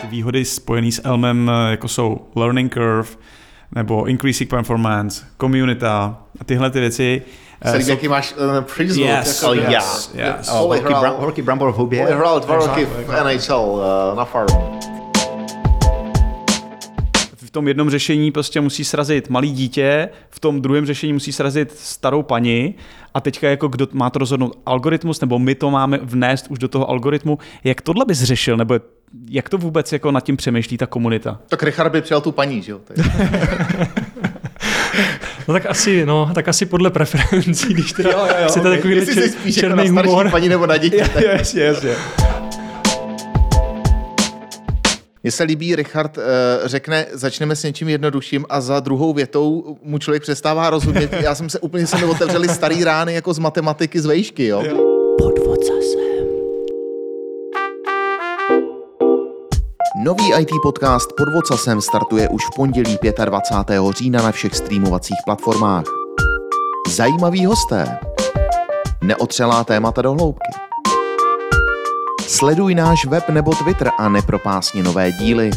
Ty výhody spojené s Elmem, eh, jako jsou learning curve, nebo increasing performance, komunita a tyhle ty věci. Se líbí, jaký máš uh, přízvuk. Yes, jako, yes, yes. yes. Oh, Horký, bram, horký brambor v hubě. Hrál dva roky v NHL uh, na farmu. V tom jednom řešení prostě musí srazit malý dítě, v tom druhém řešení musí srazit starou paní a teďka jako kdo má to rozhodnout algoritmus, nebo my to máme vnést už do toho algoritmu. Jak tohle bys řešil, nebo jak to vůbec jako nad tím přemýšlí ta komunita? Tak Richard by přijal tu paní, že jo? No tak asi, no, tak asi podle preferencí, když teda jo, jo, jo, chcete okay. takový Jestli jsi čer, spíš jako černý na starší humor. paní nebo na děti. tak- jasně, jasně. Mně se líbí, Richard uh, řekne, začneme s něčím jednodušším a za druhou větou mu člověk přestává rozumět. Já jsem se úplně se mi otevřeli starý rány jako z matematiky z vejšky, jo? Nový IT podcast pod Vocasem startuje už v pondělí 25. října na všech streamovacích platformách. Zajímaví hosté. Neotřelá témata do hloubky. Sleduj náš web nebo Twitter a nepropásni nové díly.